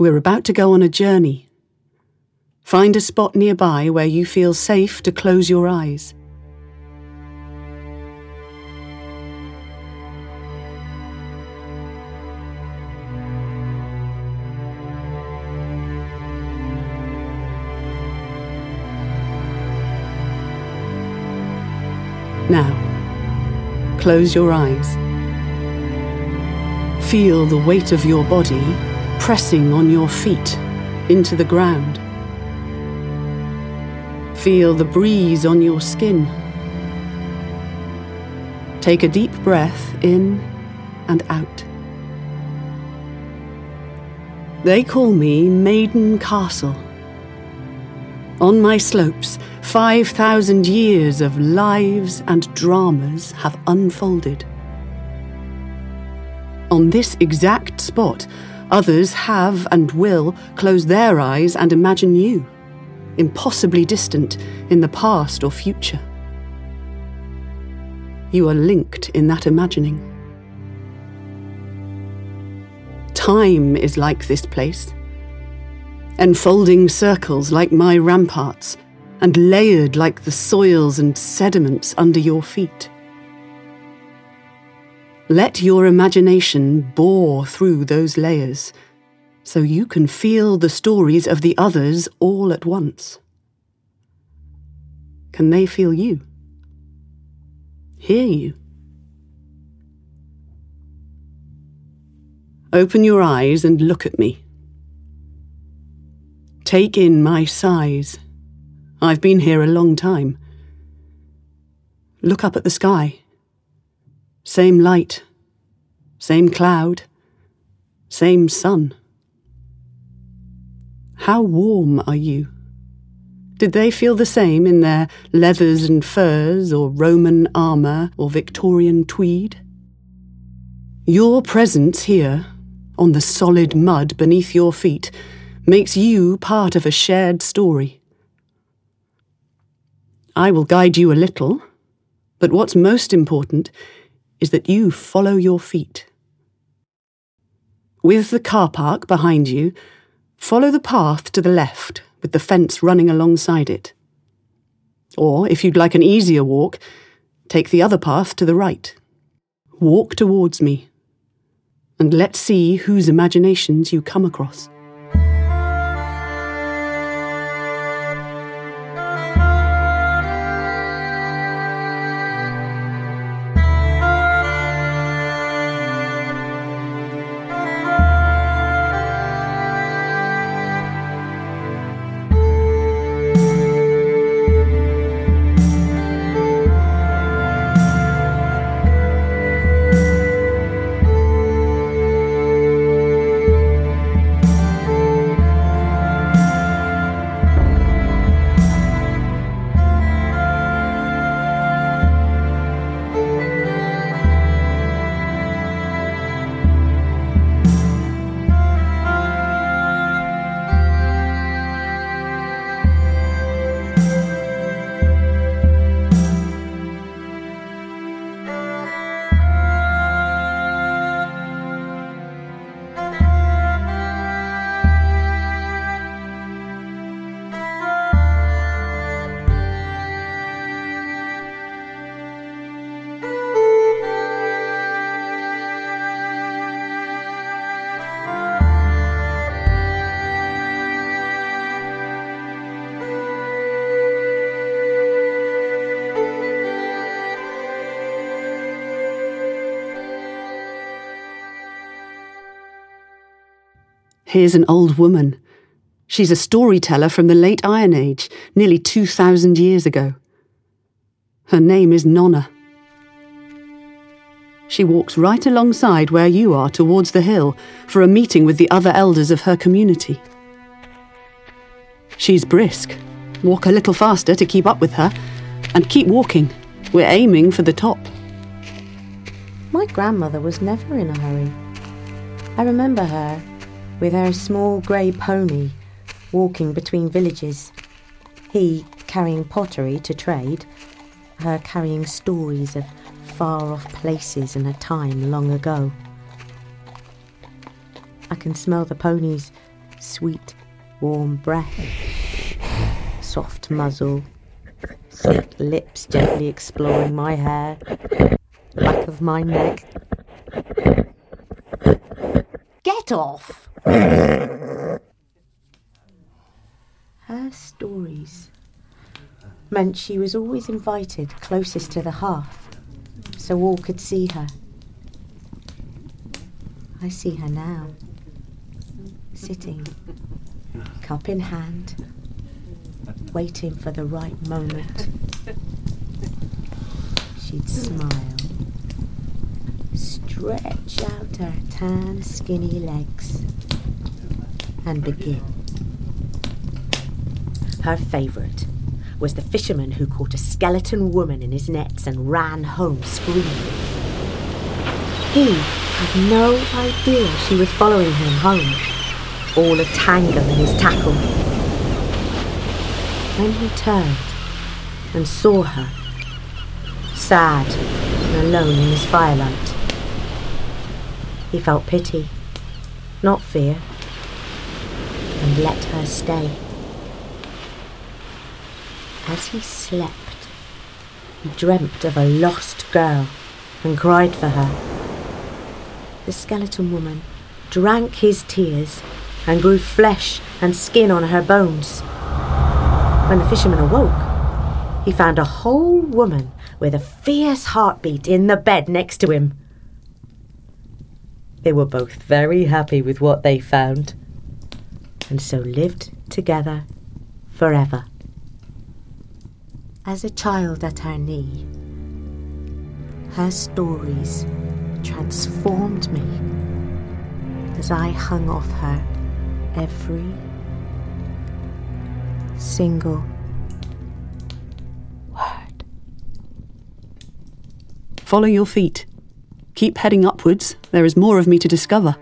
We're about to go on a journey. Find a spot nearby where you feel safe to close your eyes. Now, close your eyes. Feel the weight of your body pressing on your feet into the ground. Feel the breeze on your skin. Take a deep breath in and out. They call me Maiden Castle. On my slopes, 5,000 years of lives and dramas have unfolded. On this exact spot, others have and will close their eyes and imagine you, impossibly distant in the past or future. You are linked in that imagining. Time is like this place, enfolding circles like my ramparts, and layered like the soils and sediments under your feet. Let your imagination bore through those layers so you can feel the stories of the others all at once. Can they feel you? Hear you? Open your eyes and look at me. Take in my size. I've been here a long time. Look up at the sky. Same light, same cloud, same sun. How warm are you? Did they feel the same in their leathers and furs, or Roman armour, or Victorian tweed? Your presence here, on the solid mud beneath your feet, makes you part of a shared story. I will guide you a little, but what's most important is that you follow your feet. With the car park behind you, follow the path to the left with the fence running alongside it. Or, if you'd like an easier walk, take the other path to the right. Walk towards me, and let's see whose imaginations you come across. Here's an old woman. She's a storyteller from the late Iron Age, nearly 2,000 years ago. Her name is Nonna. She walks right alongside where you are towards the hill for a meeting with the other elders of her community. She's brisk. Walk a little faster to keep up with her, and keep walking. We're aiming for the top. My grandmother was never in a hurry. I remember her with her small grey pony walking between villages, he carrying pottery to trade, her carrying stories of far off places and a time long ago. I can smell the pony's Sweet, warm breath, soft muzzle, slick lips gently exploring my hair, back of my neck. Get off! Her stories meant she was always invited closest to the hearth so all could see her. I see her now, sitting, cup in hand, waiting for the right moment. She'd smile, stretch out her tan, skinny legs, and begin. Her favourite was the fisherman who caught a skeleton woman in his nets and ran home screaming. He had no idea she was following him home, all a tangle in his tackle. When he turned and saw her, sad and alone in his firelight, he felt pity, not fear, and let her stay. As he slept, he dreamt of a lost girl and cried for her. The skeleton woman drank his tears and grew flesh and skin on her bones. When the fisherman awoke, he found a whole woman with a fierce heartbeat in the bed next to him. They were both very happy with what they found, and so lived together forever as a child at her knee. Her stories transformed me as I hung off her every single word. Follow your feet. Keep heading upwards. There is more of me to discover.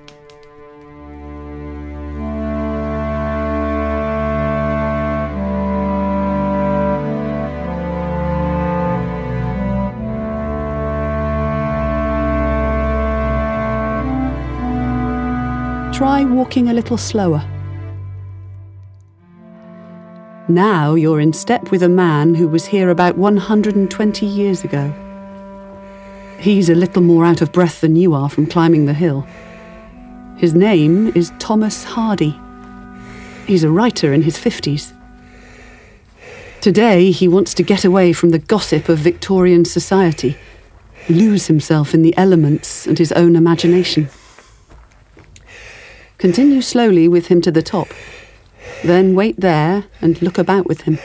Try walking a little slower. Now you're in step with a man who was here about 120 years ago. He's a little more out of breath than you are from climbing the hill. His name is Thomas Hardy. He's a writer in his 50s. Today, he wants to get away from the gossip of Victorian society, lose himself in the elements and his own imagination. Continue slowly with him to the top. Then wait there and look about with him.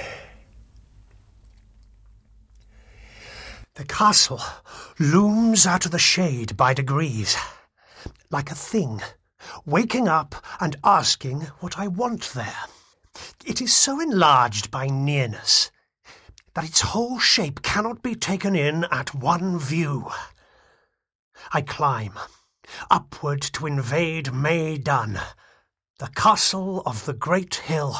The castle looms out of the shade by degrees, like a thing, waking up and asking what I want there. It is so enlarged by nearness that its whole shape cannot be taken in at one view. I climb upward to invade Mai-Dun, the castle of the great hill.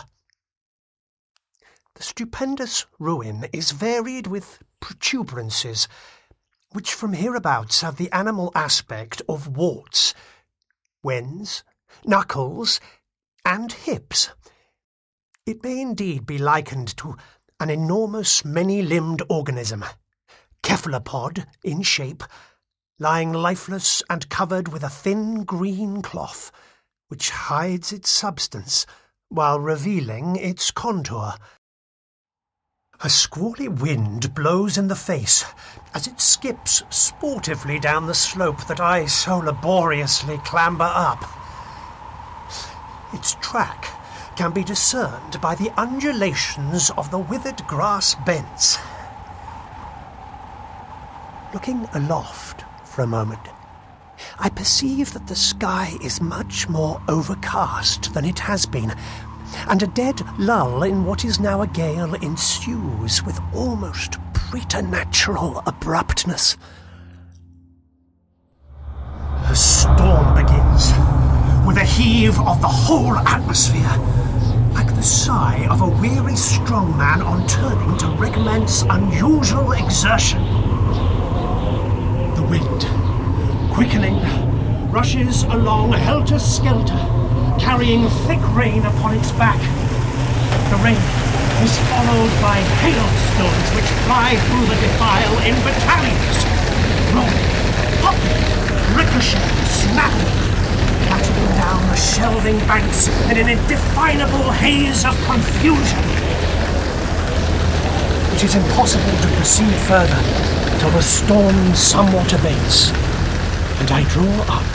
The stupendous ruin is varied with protuberances, which from hereabouts have the animal aspect of warts, wens, knuckles, and hips. It may indeed be likened to an enormous many-limbed organism, cephalopod in shape, lying lifeless and covered with a thin green cloth, which hides its substance while revealing its contour. A squally wind blows in the face as it skips sportively down the slope that I so laboriously clamber up. Its track can be discerned by the undulations of the withered grass bents. Looking aloft, for a moment. I perceive that the sky is much more overcast than it has been, and a dead lull in what is now a gale ensues with almost preternatural abruptness. A storm begins, with a heave of the whole atmosphere, like the sigh of a weary strong man on turning to recommence unusual exertion wind, quickening, rushes along helter skelter, carrying thick rain upon its back. The rain is followed by hailstones which fly through the defile in battalions, rolling, popping, ricocheting, snapping, clattering down the shelving banks in an indefinable haze of confusion. It is impossible to proceed further till the storm somewhat abates, and I draw up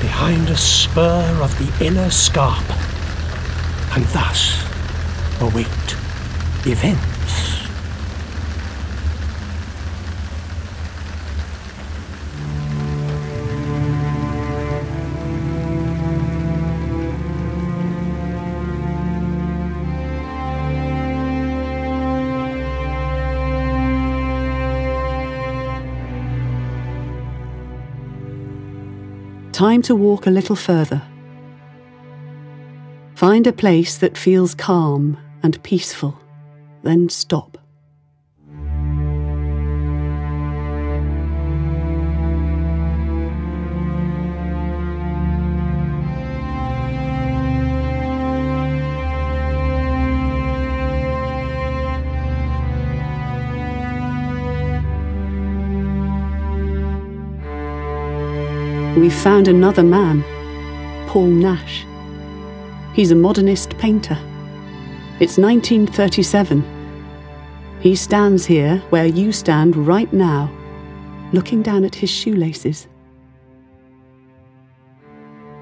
behind a spur of the inner scarp, and thus await events. Time to walk a little further. Find a place that feels calm and peaceful, then stop. We found another man, Paul Nash. He's a modernist painter. It's 1937. He stands here where you stand right now, looking down at his shoelaces.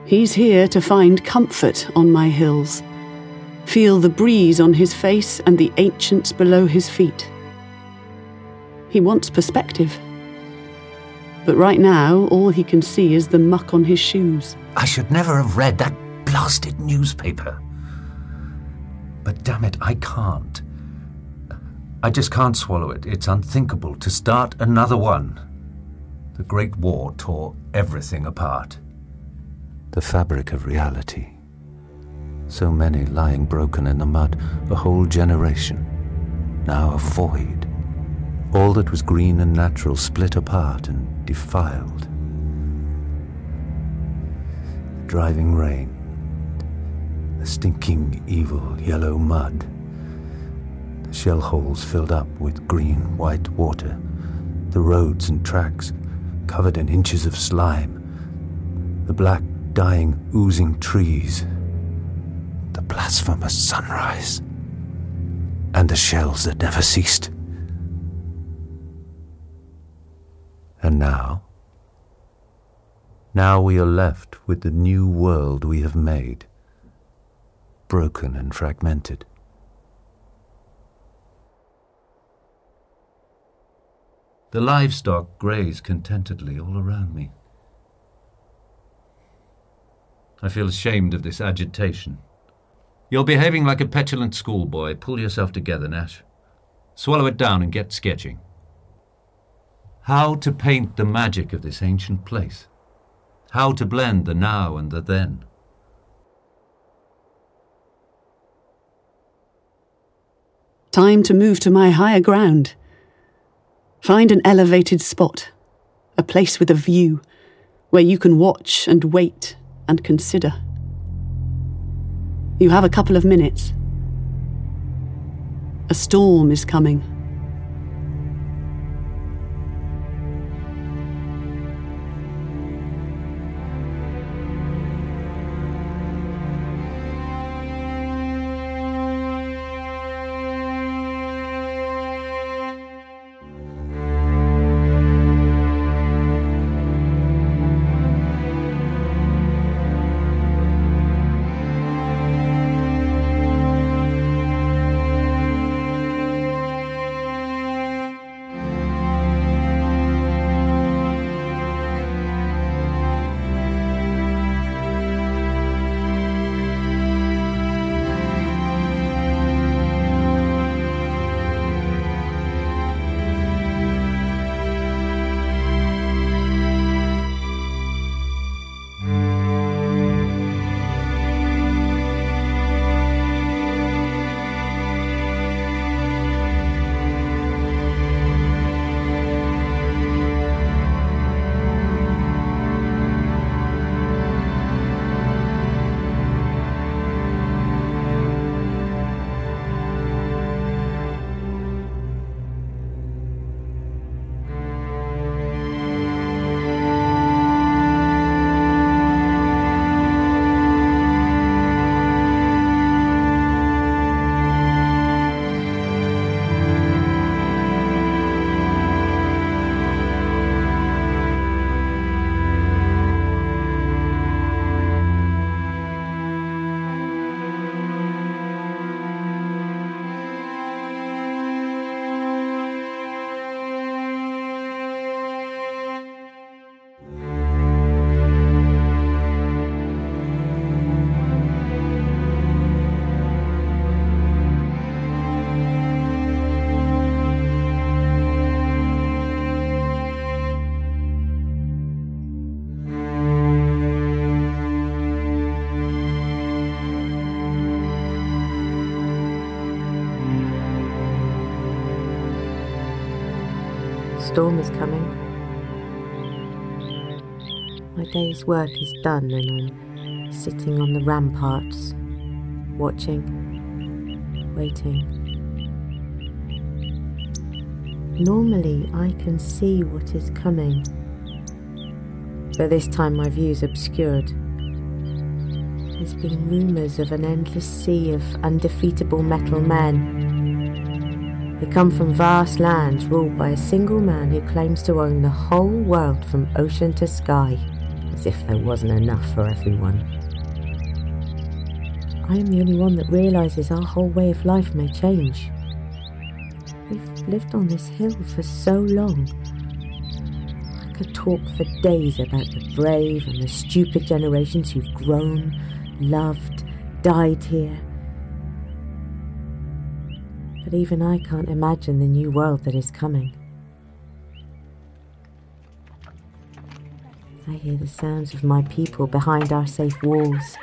He's here to find comfort on my hills, feel the breeze on his face and the ancients below his feet. He wants perspective. But right now, all he can see is the muck on his shoes. I should never have read that blasted newspaper. But damn it, I can't. I just can't swallow it. It's unthinkable to start another one. The Great War tore everything apart. The fabric of reality. So many lying broken in the mud, a whole generation. Now a void. All that was green and natural split apart and defiled. The driving rain, the stinking, evil yellow mud, the shell holes filled up with green, white water, the roads and tracks covered in inches of slime, the black, dying, oozing trees, the blasphemous sunrise, and the shells that never ceased. And now? Now we are left with the new world we have made, broken and fragmented. The livestock graze contentedly all around me. I feel ashamed of this agitation. You're behaving like a petulant schoolboy. Pull yourself together, Nash. Swallow it down and get sketching how to paint the magic of this ancient place, how to blend the now and the then. Time to move to my higher ground. Find an elevated spot, a place with a view, where you can watch and wait and consider. You have a couple of minutes. A storm is coming. Storm is coming. My day's work is done and I'm sitting on the ramparts, watching, waiting. Normally I can see what is coming, but this time my view's obscured. There's been rumours of an endless sea of undefeatable metal men. They come from vast lands ruled by a single man who claims to own the whole world from ocean to sky, as if there wasn't enough for everyone. I am the only one that realises our whole way of life may change. We've lived on this hill for so long. I could talk for days about the brave and the stupid generations who've grown, loved, died here. But even I can't imagine the new world that is coming. I hear the sounds of my people behind our safe walls.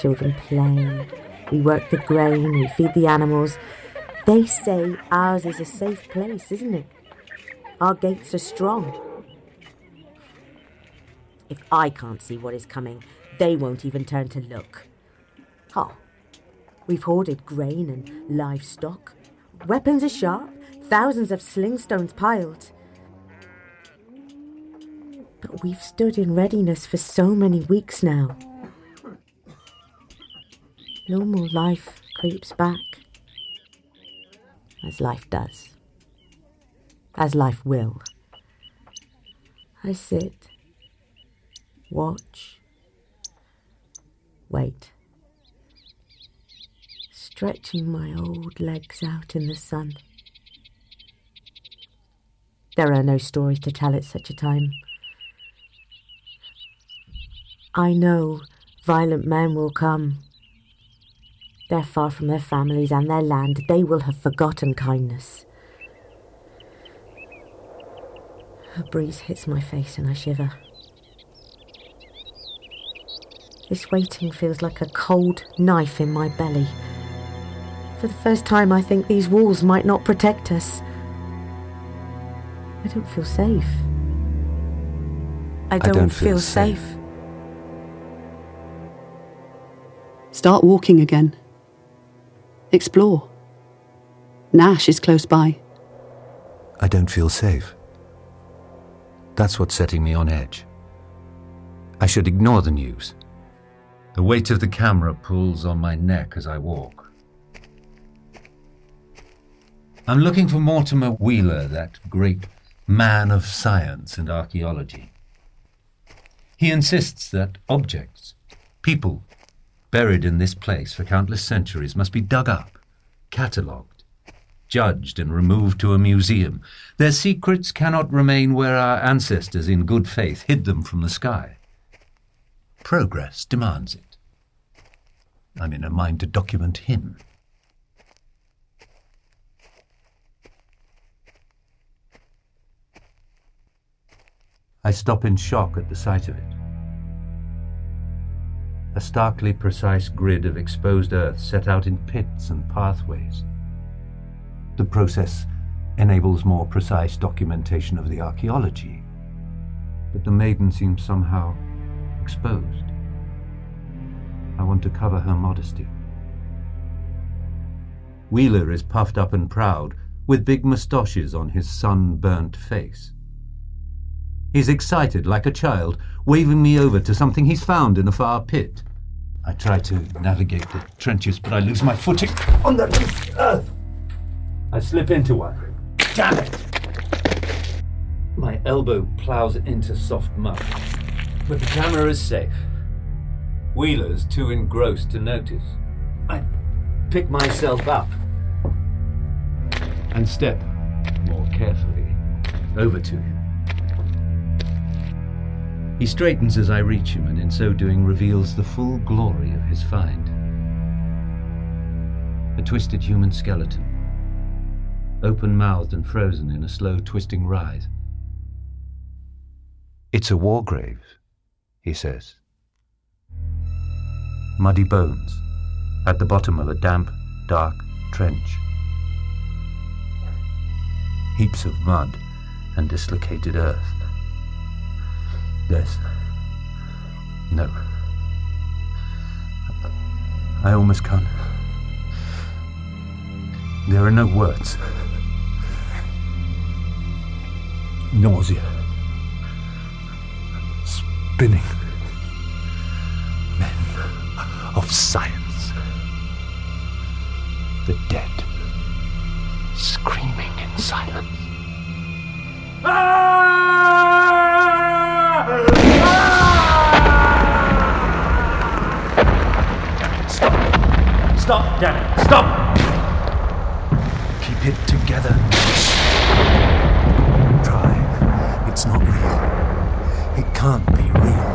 Children play, we work the grain, we feed the animals. They say ours is a safe place, isn't it? Our gates are strong. If I can't see what is coming, they won't even turn to look. Oh, we've hoarded grain and livestock. Weapons are sharp, thousands of sling stones piled. But we've stood in readiness for so many weeks now. Normal life creeps back. As life does. As life will. I sit, watch, wait, stretching my old legs out in the sun. There are no stories to tell at such a time. I know violent men will come. They're far from their families and their land. They will have forgotten kindness. A breeze hits my face and I shiver. This waiting feels like a cold knife in my belly. For the first time, I think these walls might not protect us. I don't feel safe. I don't, don't feel, feel safe. safe. Start walking again. Explore. Nash is close by. I don't feel safe. That's what's setting me on edge. I should ignore the news. The weight of the camera pulls on my neck as I walk. I'm looking for Mortimer Wheeler, that great man of science and archaeology. He insists that objects, people, buried in this place for countless centuries must be dug up, catalogued, judged, and removed to a museum. Their secrets cannot remain where our ancestors, in good faith, hid them from the sky. Progress demands it. I'm in a mind to document him. I stop in shock at the sight of it. A starkly precise grid of exposed earth set out in pits and pathways. The process enables more precise documentation of the archaeology, but the maiden seems somehow exposed. I want to cover her modesty. Wheeler is puffed up and proud, with big moustaches on his sun-burnt face. He's excited like a child, waving me over to something he's found in a far pit. I try to navigate the trenches, but I lose my footing on the earth. I slip into one. Damn it! My elbow plows into soft mud, but the camera is safe. Wheeler's too engrossed to notice. I pick myself up and step more carefully over to him. He straightens as I reach him, and in so doing reveals the full glory of his find. A twisted human skeleton, open mouthed and frozen in a slow twisting writhe. It's a war grave, he says. Muddy bones at the bottom of a damp, dark trench. Heaps of mud and dislocated earth. Yes. No. I almost can't. There are no words. Nausea. Spinning. Men of science. The dead. Screaming in silence. Stop! Stop, damn it! Stop! Keep it together. Try. It's not real. It can't be real.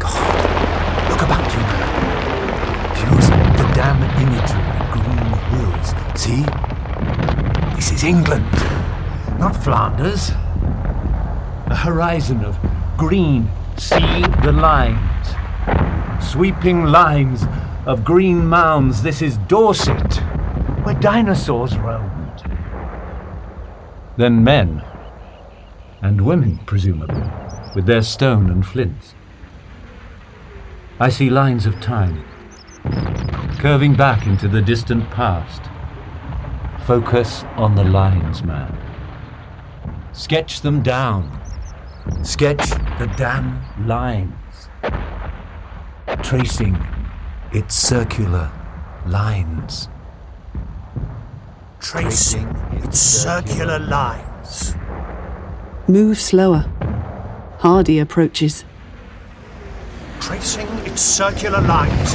God, look about you now. Use the damn imagery of green hills. See? This is England, not Flanders. A horizon of green. See the lines. Sweeping lines of green mounds. This is Dorset, where dinosaurs roamed. Then men. And women, presumably, with their stone and flints. I see lines of time, curving back into the distant past. Focus on the lines, man. Sketch them down. Sketch the damn lines. Tracing its circular lines. Tracing its circular lines. Move slower. Hardy approaches. Tracing its circular lines.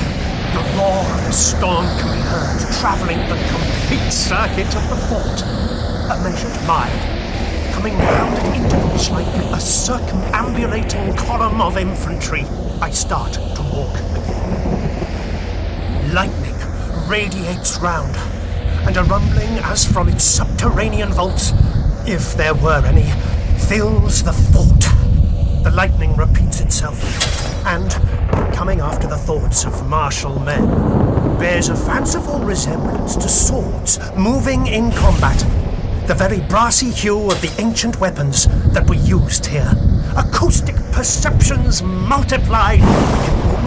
The roar of the storm can be heard, travelling the complete circuit of the fort. A measured mile, coming round at intervals like a circumambulating column of infantry. I start to walk again. Lightning radiates round, and a rumbling as from its subterranean vaults, if there were any, fills the fort. The lightning repeats itself, and, coming after the thoughts of martial men, bears a fanciful resemblance to swords moving in combat. The very brassy hue of the ancient weapons that were used here. Acoustic perceptions multiplied.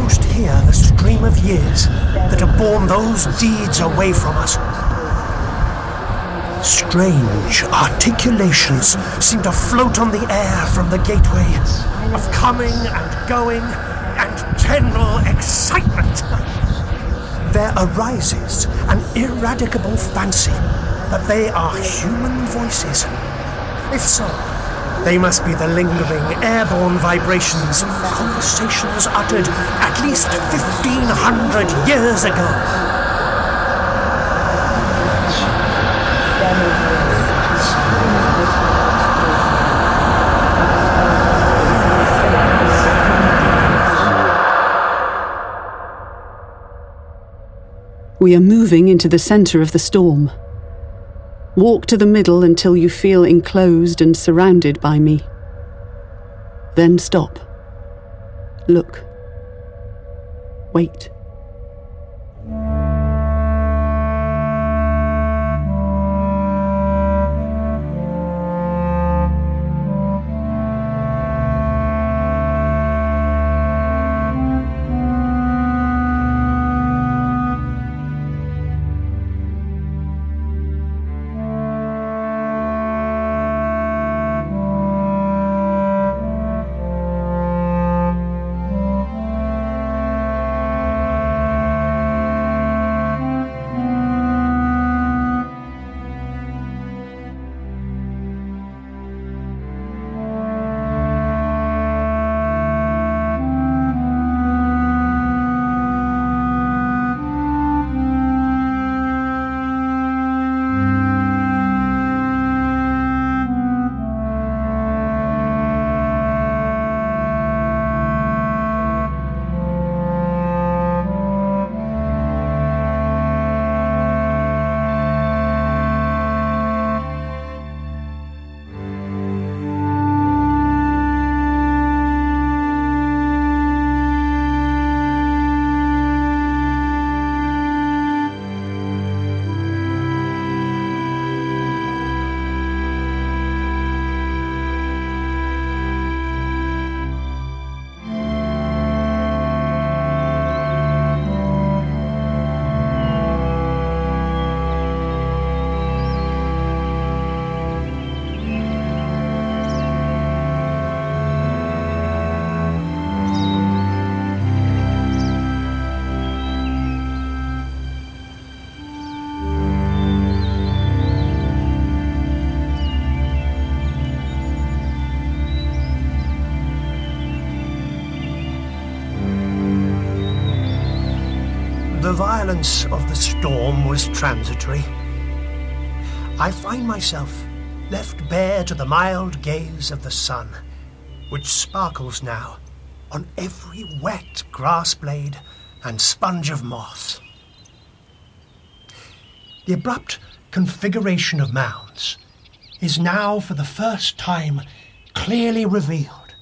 Almost hear the stream of years that have borne those deeds away from us. Strange articulations seem to float on the air from the gateway of coming and going and general excitement. There arises an ineradicable fancy that they are human voices. If so, they must be the lingering airborne vibrations of conversations uttered at least 1500 years ago. We are moving into the centre of the storm. Walk to the middle until you feel enclosed and surrounded by me. Then stop. Look. Wait. Violence of the storm was transitory, I find myself left bare to the mild gaze of the sun, which sparkles now on every wet grass blade and sponge of moss. The abrupt configuration of mounds is now for the first time clearly revealed.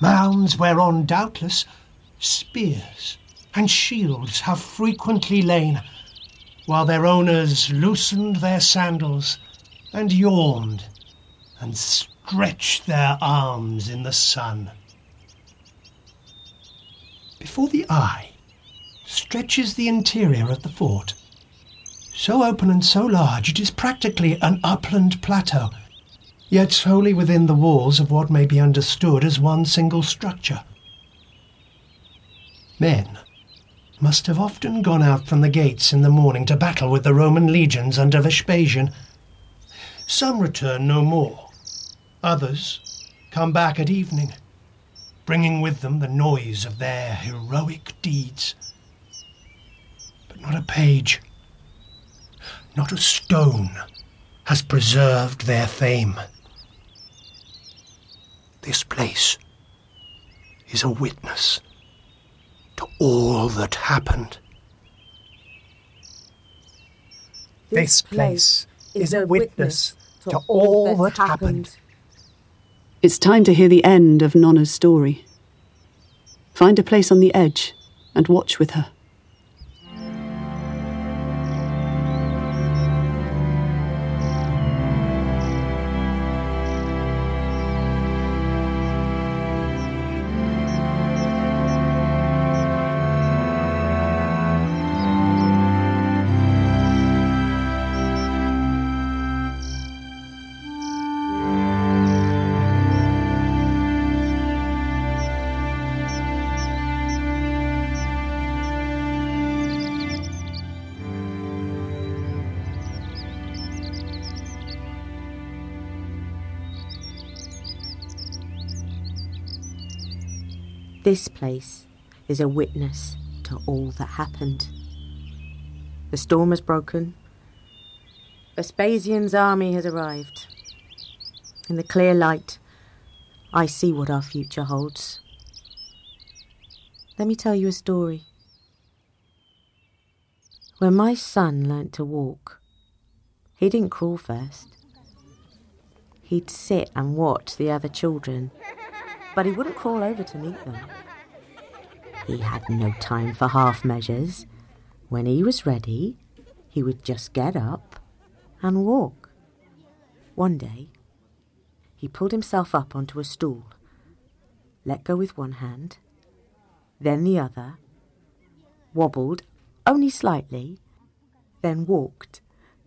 Mounds whereon doubtless spears and shields have frequently lain, while their owners loosened their sandals and yawned and stretched their arms in the sun. Before the eye stretches the interior of the fort, so open and so large it is practically an upland plateau, yet wholly within the walls of what may be understood as one single structure. Men must have often gone out from the gates in the morning to battle with the Roman legions under Vespasian. Some return no more. Others come back at evening, bringing with them the noise of their heroic deeds. But not a page, not a stone has preserved their fame. This place is a witness all that happened. This place is a witness to all that happened. It's time to hear the end of Nonna's story. Find a place on the edge and watch with her. This place is a witness to all that happened. The storm has broken. Vespasian's army has arrived. In the clear light, I see what our future holds. Let me tell you a story. When my son learnt to walk, he didn't crawl first. He'd sit and watch the other children but he wouldn't crawl over to meet them. He had no time for half measures. When he was ready, he would just get up and walk. One day, he pulled himself up onto a stool, let go with one hand, then the other, wobbled only slightly, then walked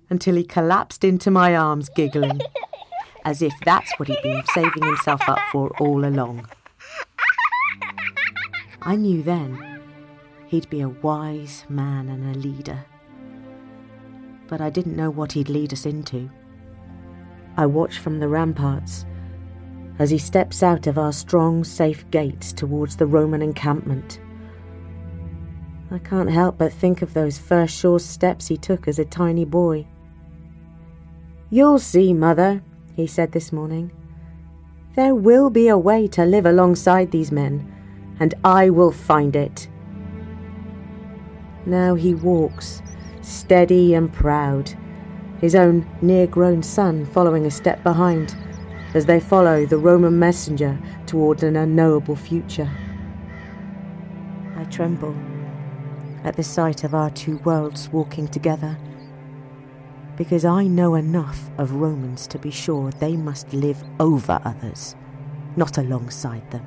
until he collapsed into my arms giggling as if that's what he'd been saving himself up for all along. I knew then he'd be a wise man and a leader. But I didn't know what he'd lead us into. I watched from the ramparts as he steps out of our strong, safe gates towards the Roman encampment. I can't help but think of those first sure steps he took as a tiny boy. You'll see, Mother, he said this morning. There will be a way to live alongside these men, and I will find it. Now he walks, steady and proud, his own near grown son following a step behind, as they follow the Roman messenger toward an unknowable future. I tremble at the sight of our two worlds walking together because I know enough of Romans to be sure they must live over others, not alongside them.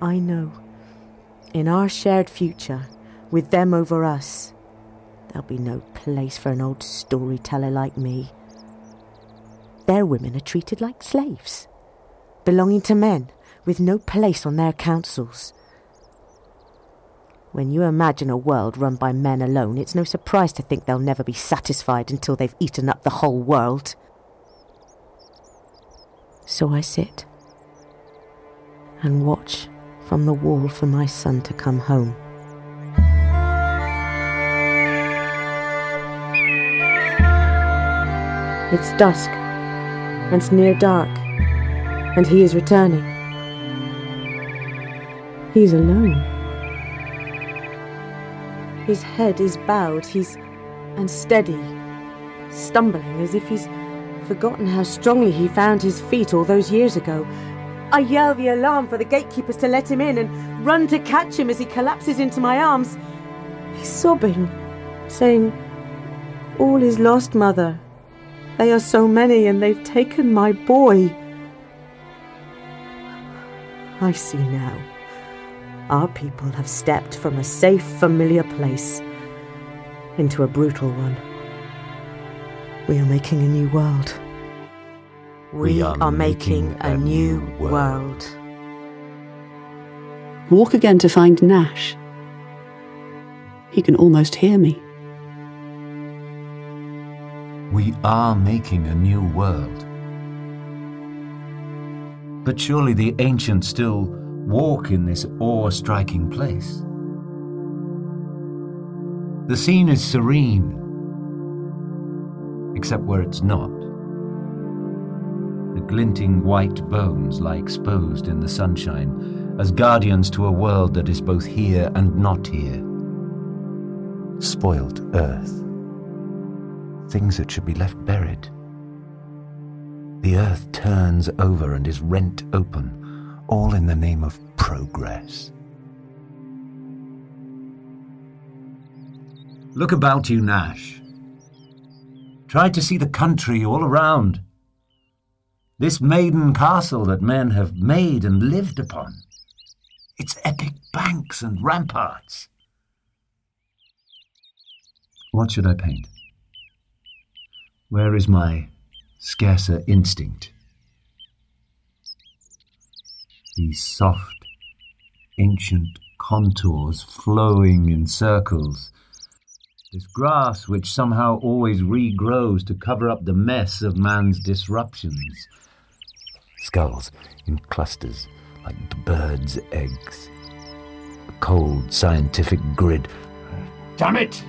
I know in our shared future, with them over us, there'll be no place for an old storyteller like me. Their women are treated like slaves, belonging to men with no place on their councils. When you imagine a world run by men alone, it's no surprise to think they'll never be satisfied until they've eaten up the whole world. So I sit and watch from the wall for my son to come home. It's dusk, and near dark, and he is returning. He's alone. His head is bowed, he's unsteady, stumbling as if he's forgotten how strongly he found his feet all those years ago. I yell the alarm for the gatekeepers to let him in and run to catch him as he collapses into my arms. He's sobbing, saying, All is lost, mother. They are so many and they've taken my boy. I see now. Our people have stepped from a safe, familiar place into a brutal one. We are making a new world. We, are, making, a new world. Walk again to find Nash. He can almost hear me. We are making a new world. But surely the ancients still walk in this awe striking place. The scene is serene, except where it's not. The glinting white bones lie exposed in the sunshine as guardians to a world that is both here and not here. Spoilt earth. Things that should be left buried. The earth turns over and is rent open, all in the name of progress. Look about you, Nash. Try to see the country all around. This maiden castle that men have made and lived upon. Its epic banks and ramparts. What should I paint? Where is my scarcer instinct? These soft, ancient contours flowing in circles. This grass which somehow always regrows to cover up the mess of man's disruptions. Skulls in clusters like birds' eggs. A cold scientific grid. Damn it!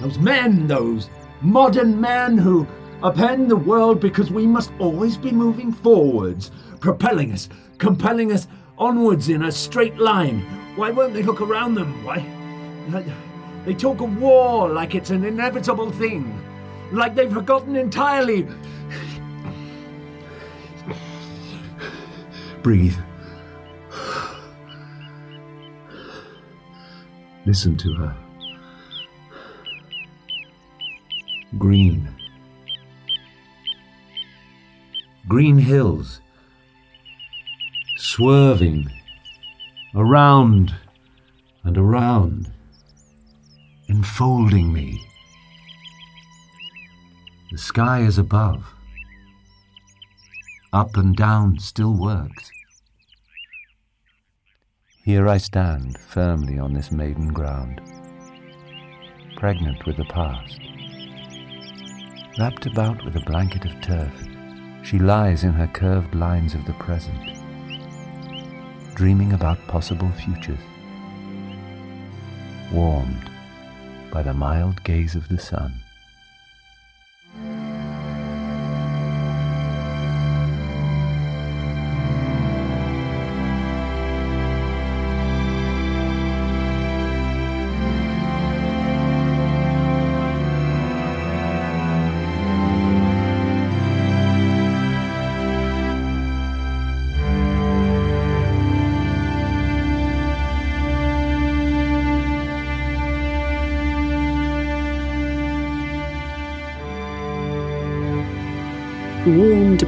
Those men, those modern men who upend the world because we must always be moving forwards, propelling us, compelling us onwards in a straight line. Why won't they look around them? Why? They talk of war like it's an inevitable thing, like they've forgotten entirely. Breathe. Listen to her. Green. Green hills. Swerving. Around and around. Enfolding me. The sky is above. Up and down still works. Here I stand firmly on this maiden ground, pregnant with the past. Wrapped about with a blanket of turf, she lies in her curved lines of the present, dreaming about possible futures, warmed by the mild gaze of the sun.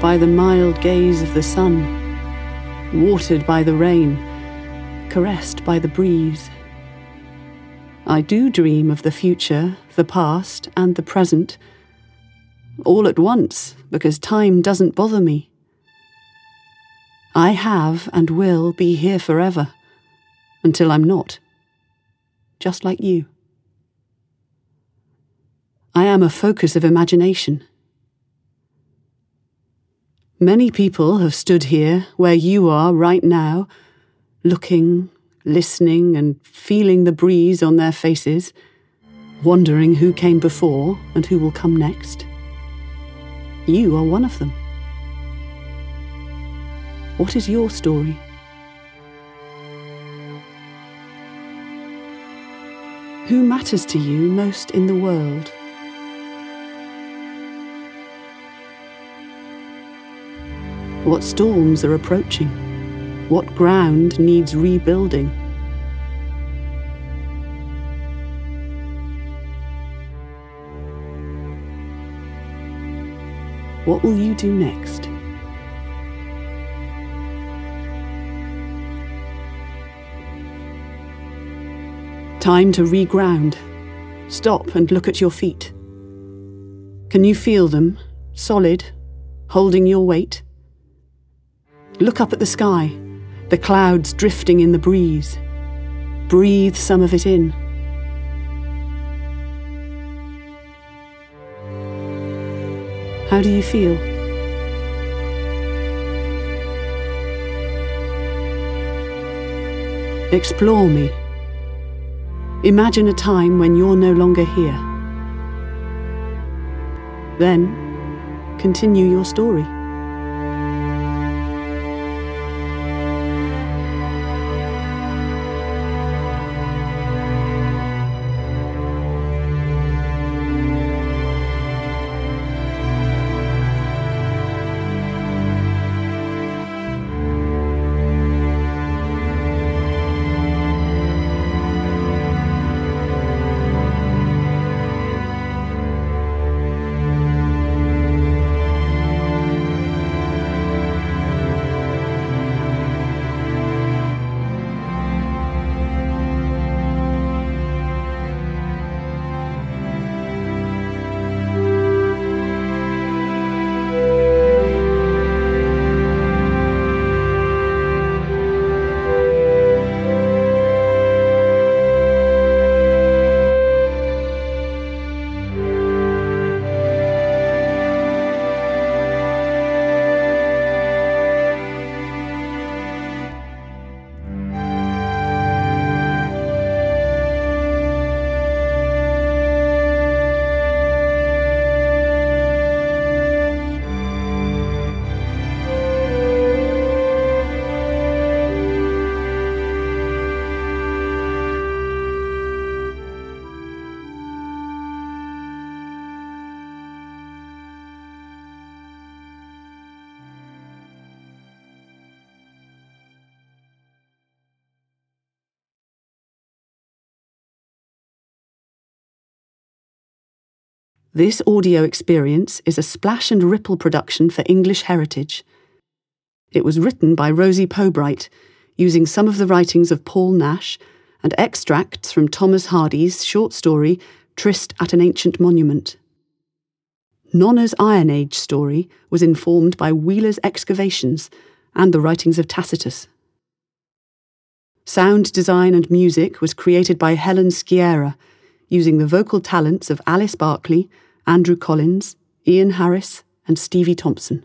By the mild gaze of the sun, watered by the rain, caressed by the breeze. I do dream of the future, the past, and the present, all at once, because time doesn't bother me. I have and will be here forever, until I'm not, just like you. I am a focus of imagination Many people have stood here where you are right now, looking, listening, and feeling the breeze on their faces, wondering who came before and who will come next. You are one of them. What is your story? Who matters to you most in the world? What storms are approaching? What ground needs rebuilding? What will you do next? Time to reground. Stop and look at your feet. Can you feel them, solid, holding your weight? Look up at the sky, the clouds drifting in the breeze. Breathe some of it in. How do you feel? Explore me. Imagine a time when you're no longer here. Then, continue your story. This audio experience is a splash and ripple production for English Heritage. It was written by Rosie Pobright, using some of the writings of Paul Nash and extracts from Thomas Hardy's short story Tryst at an Ancient Monument. Nonna's Iron Age story was informed by Wheeler's excavations and the writings of Tacitus. Sound design and music was created by Helen Sciera using the vocal talents of Alice Barkley, Andrew Collins, Ian Harris, and Stevie Thompson.